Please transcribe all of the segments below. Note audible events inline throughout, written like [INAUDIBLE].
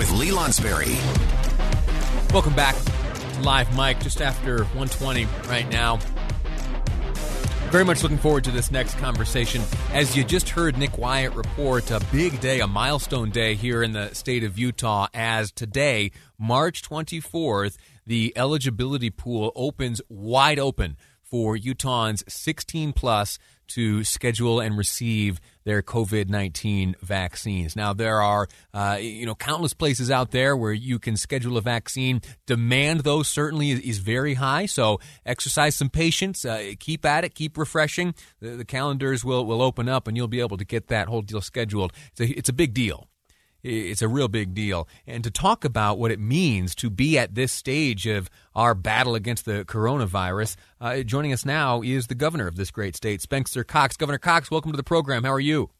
with Lee Lonsberry. Welcome back. Live Mic, just after 120 right now. Very much looking forward to this next conversation. As you just heard Nick Wyatt report, a big day, a milestone day here in the state of Utah, as today, March 24th, the eligibility pool opens wide open for Utahns 16 plus to schedule and receive their COVID 19 vaccines. Now, there are, uh, you know, countless places out there where you can schedule a vaccine. Demand, though, certainly is, is very high. So exercise some patience. Uh, keep at it. Keep refreshing. The, the, calendars will, will open up and you'll be able to get that whole deal scheduled. It's a, it's a big deal. It's a real big deal. And to talk about what it means to be at this stage of our battle against the coronavirus, uh, joining us now is the governor of this great state, Spencer Cox. Governor Cox, welcome to the program. How are you?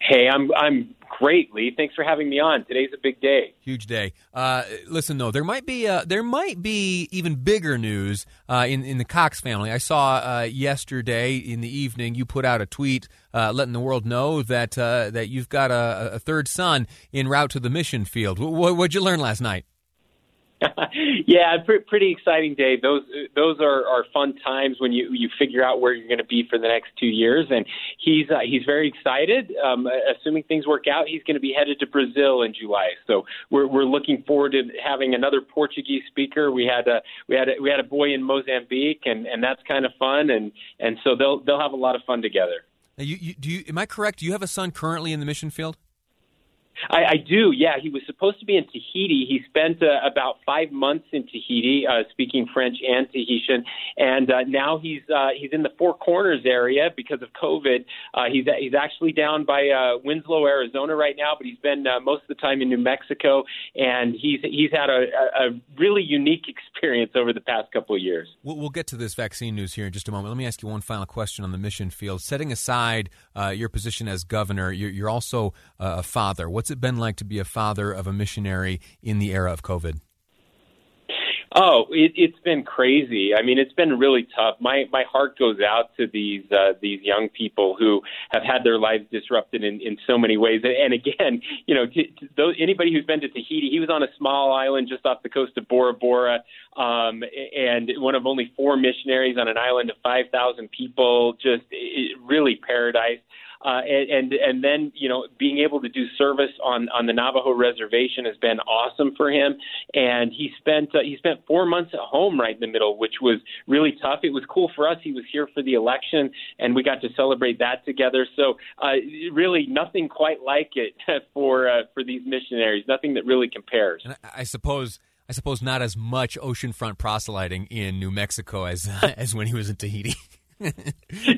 Hey, I'm I'm great, Lee. Thanks for having me on. Today's a big day. Huge day. Uh, listen, though, there might be uh, there might be even bigger news uh, in in the Cox family. I saw uh, yesterday in the evening you put out a tweet uh, letting the world know that uh, that you've got a, a, third son en route to the mission field. What what'd you learn last night? [LAUGHS] yeah, pr- pretty exciting day. Those those are, are fun times when you you figure out where you're going to be for the next two years, and he's uh, he's very excited. Um, assuming things work out, he's going to be headed to Brazil in July. So we're we're looking forward to having another Portuguese speaker. We had a we had a, we had a boy in Mozambique, and and that's kind of fun, and and so they'll they'll have a lot of fun together. Now you, you, do you, am I correct? Do you have a son currently in the mission field? I, I do. Yeah, he was supposed to be in Tahiti. He spent uh, about five months in Tahiti, uh, speaking French and Tahitian, and uh, now he's uh, he's in the Four Corners area because of COVID. Uh, he's he's actually down by uh, Winslow, Arizona, right now, but he's been uh, most of the time in New Mexico, and he's he's had a, a really unique experience over the past couple of years. We'll, we'll get to this vaccine news here in just a moment. Let me ask you one final question on the mission field. Setting aside uh, your position as governor, you're, you're also uh, a father. What's it been like to be a father of a missionary in the era of COVID? Oh, it, it's been crazy. I mean, it's been really tough. My my heart goes out to these uh, these young people who have had their lives disrupted in, in so many ways. And, and again, [LAUGHS] you know, to, to those, anybody who's been to Tahiti, he was on a small island just off the coast of Bora Bora, um, and one of only four missionaries on an island of five thousand people. Just it, really paradise uh, and, and and then you know being able to do service on on the Navajo reservation has been awesome for him. And he spent uh, he spent four months at home right in the middle, which was really tough. It was cool for us. He was here for the election, and we got to celebrate that together. So uh, really, nothing quite like it [LAUGHS] for uh, for these missionaries. Nothing that really compares. And I suppose. I suppose not as much oceanfront proselyting in New Mexico as [LAUGHS] as when he was in Tahiti. [LAUGHS]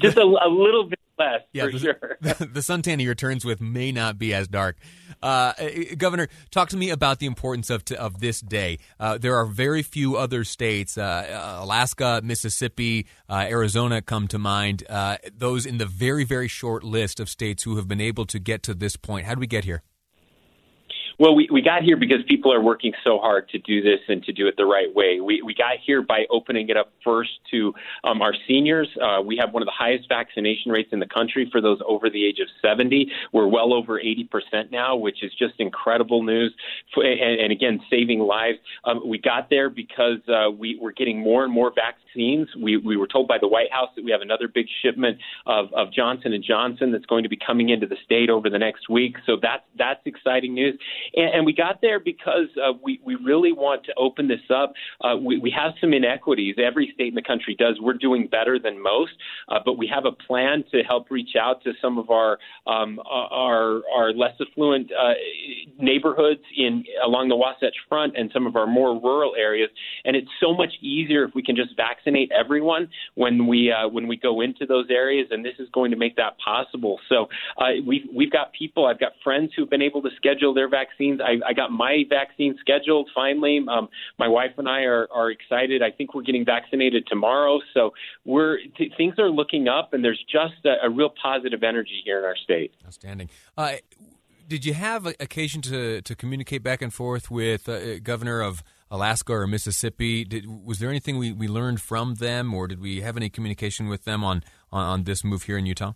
Just a, a little bit less, yeah, for the, sure. [LAUGHS] the, the suntan he returns with may not be as dark. Uh, eh, Governor, talk to me about the importance of of this day. Uh, there are very few other states, uh, Alaska, Mississippi, uh, Arizona come to mind. Uh, those in the very very short list of states who have been able to get to this point. How do we get here? Well, we, we got here because people are working so hard to do this and to do it the right way. We, we got here by opening it up first to um, our seniors. Uh, we have one of the highest vaccination rates in the country for those over the age of 70. We're well over 80% now, which is just incredible news. And, and again, saving lives. Um, we got there because uh, we're getting more and more vaccines. We, we were told by the White House that we have another big shipment of, of Johnson and Johnson that's going to be coming into the state over the next week. So that's that's exciting news. And, and we got there because uh, we, we really want to open this up. Uh, we, we have some inequities. Every state in the country does. We're doing better than most, uh, but we have a plan to help reach out to some of our um, our, our less affluent uh, neighborhoods in along the Wasatch Front and some of our more rural areas. And it's so much easier if we can just vaccinate everyone when we uh, when we go into those areas. And this is going to make that possible. So uh, we've we've got people. I've got friends who've been able to schedule their vaccines. I, I got my vaccine scheduled finally. Um, my wife and I are, are excited. I think we're getting vaccinated tomorrow. So we're th- things are looking up, and there's just a, a, real positive energy here in our state. Outstanding. Uh, did you have occasion to, to communicate back and forth with uh, Governor of Alaska or Mississippi? Did, was there anything we, we learned from them, or did we have any communication with them on, on, on this move here in Utah?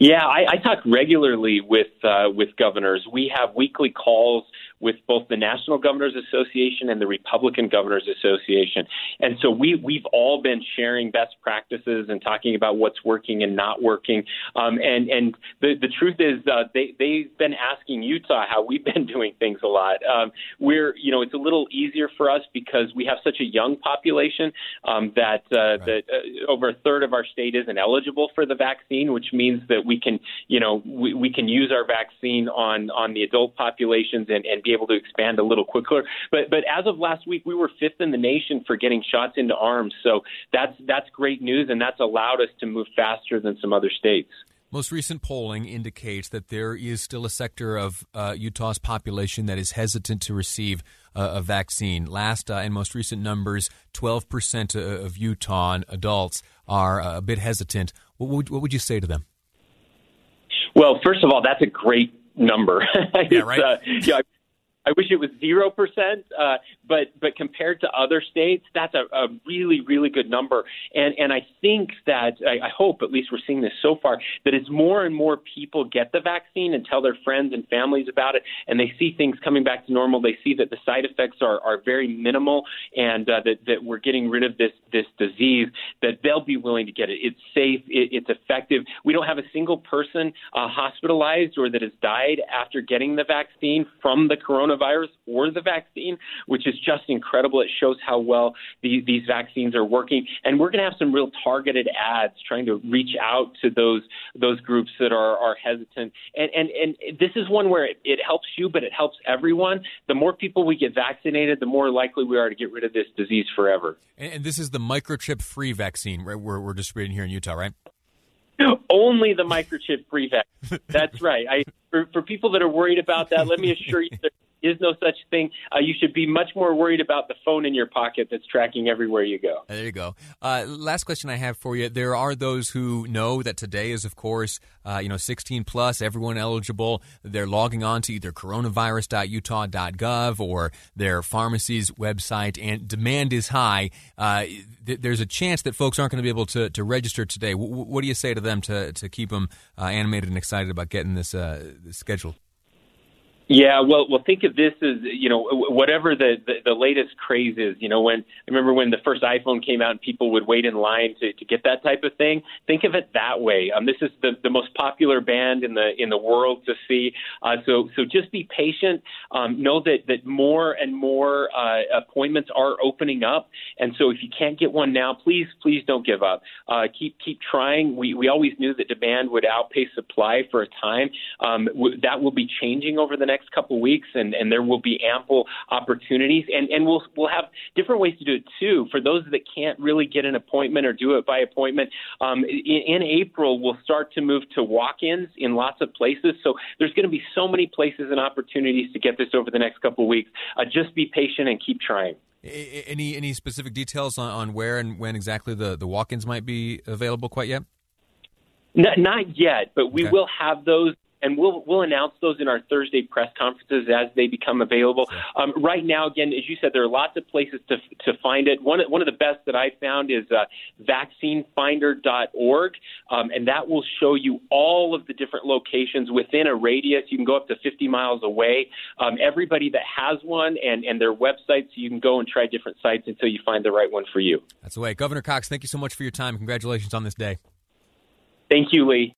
Yeah, I, I talk regularly with uh, with governors. We have weekly calls with both the National Governors Association and the Republican Governors Association. And so we, we've all been sharing best practices and talking about what's working and not working. Um, and and the, the truth is, uh, they, they've been asking Utah how we've been [LAUGHS] doing things a lot. Um, we're, you know, it's a little easier for us because we have such a young population um, that, uh, right. that uh, over a third of our state isn't eligible for the vaccine, which means that we can, you know, we, we can use our vaccine on, on the adult populations and, and be able to expand a little quicker. But, but as of last week, we were fifth in the nation for getting shots into arms. So that's, that's great news, and that's allowed us to move faster than some other states. Most recent polling indicates that there is still a sector of uh, Utah's population that is hesitant to receive uh, a vaccine. Last uh, and most recent numbers 12% of Utah adults are uh, a bit hesitant. What would, what would you say to them? Well, first of all, that's a great number. [LAUGHS] yeah, right. Uh, yeah, I wish it was zero percent, uh, but but compared to other states, that's a, a really really good number. And and I think that I, I hope at least we're seeing this so far that as more and more people get the vaccine and tell their friends and families about it, and they see things coming back to normal, they see that the side effects are are very minimal, and uh, that that we're getting rid of this this disease, that they'll be willing to get it. It's safe, it, it's effective. We don't have a single person uh, hospitalized or that has died after getting the vaccine from the coronavirus coronavirus or the vaccine, which is just incredible. It shows how well the, these vaccines are working, and we're going to have some real targeted ads trying to reach out to those those groups that are are hesitant. And and and this is one where it, it helps you, but it helps everyone. The more people we get vaccinated, the more likely we are to get rid of this disease forever. And, and this is the microchip free vaccine, right? We're, we're distributing here in Utah, right? Only the microchip free vaccine. That's right. I for, for people that are worried about that, let me assure you [LAUGHS] that is no such thing. Uh, you should be much more worried about the phone in your pocket that's tracking everywhere you go. There you go. Uh, last question I have for you: There are those who know that today is, of course, uh, you know, 16 plus, everyone eligible. They're logging on to either coronavirus.utah.gov or their pharmacy's website, and demand is high. Uh, th- there's a chance that folks aren't going to be able to, to register today. W- what do you say to them to to keep them uh, animated and excited about getting this, uh, this scheduled? Yeah, well, well, think of this as you know whatever the, the the latest craze is. You know, when I remember when the first iPhone came out and people would wait in line to, to get that type of thing. Think of it that way. Um, this is the, the most popular band in the in the world to see. Uh, so so just be patient. Um, know that that more and more uh, appointments are opening up, and so if you can't get one now, please please don't give up. Uh, keep keep trying. We we always knew that demand would outpace supply for a time. Um, w- that will be changing over the next next couple weeks, and, and there will be ample opportunities. And, and we'll, we'll have different ways to do it, too. For those that can't really get an appointment or do it by appointment, um, in, in April, we'll start to move to walk ins in lots of places. So there's going to be so many places and opportunities to get this over the next couple weeks. Uh, just be patient and keep trying. Any any specific details on, on where and when exactly the, the walk-ins might be available quite yet? Not, not yet, but we okay. will have those and we'll we'll announce those in our Thursday press conferences as they become available. Um, right now, again, as you said, there are lots of places to to find it. One one of the best that I found is uh, vaccinefinder.org, um, and that will show you all of the different locations within a radius. You can go up to 50 miles away. Um, everybody that has one and and their websites, you can go and try different sites until you find the right one for you. That's the way. Governor Cox, thank you so much for your time. Congratulations on this day. Thank you, Lee.